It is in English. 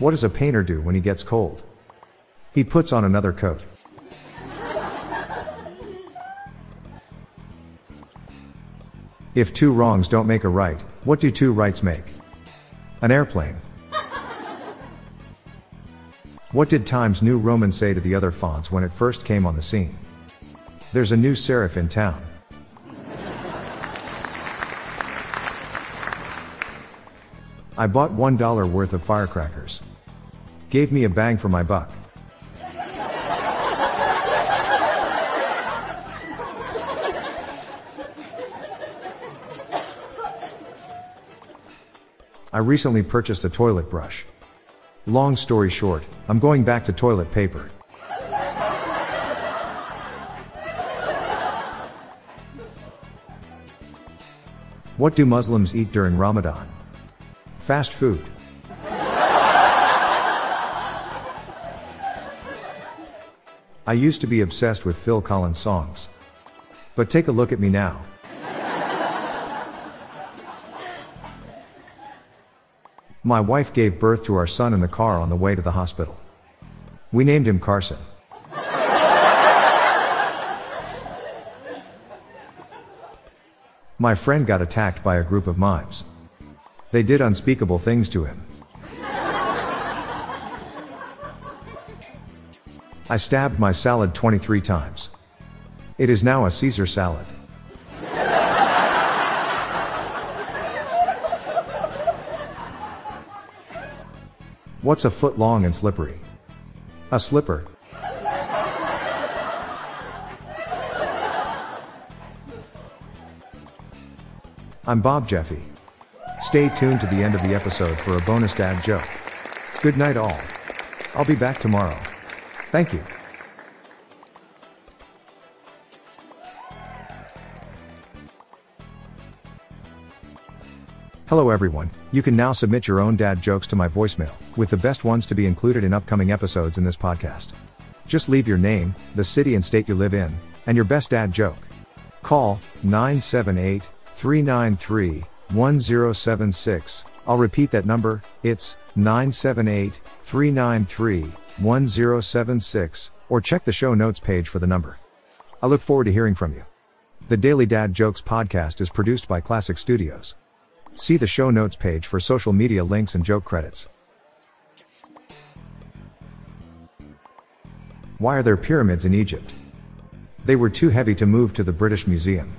What does a painter do when he gets cold? He puts on another coat. If two wrongs don't make a right, what do two rights make? An airplane. What did Times New Roman say to the other fonts when it first came on the scene? There's a new serif in town. I bought $1 worth of firecrackers. Gave me a bang for my buck. I recently purchased a toilet brush. Long story short, I'm going back to toilet paper. What do Muslims eat during Ramadan? Fast food. I used to be obsessed with Phil Collins songs. But take a look at me now. My wife gave birth to our son in the car on the way to the hospital. We named him Carson. My friend got attacked by a group of mimes. They did unspeakable things to him. I stabbed my salad 23 times. It is now a Caesar salad. What's a foot long and slippery? A slipper. I'm Bob Jeffy. Stay tuned to the end of the episode for a bonus dad joke. Good night, all. I'll be back tomorrow. Thank you. Hello everyone, you can now submit your own dad jokes to my voicemail, with the best ones to be included in upcoming episodes in this podcast. Just leave your name, the city and state you live in, and your best dad joke. Call 978 393 1076. I'll repeat that number, it's 978 393 1076, or check the show notes page for the number. I look forward to hearing from you. The Daily Dad Jokes podcast is produced by Classic Studios. See the show notes page for social media links and joke credits. Why are there pyramids in Egypt? They were too heavy to move to the British Museum.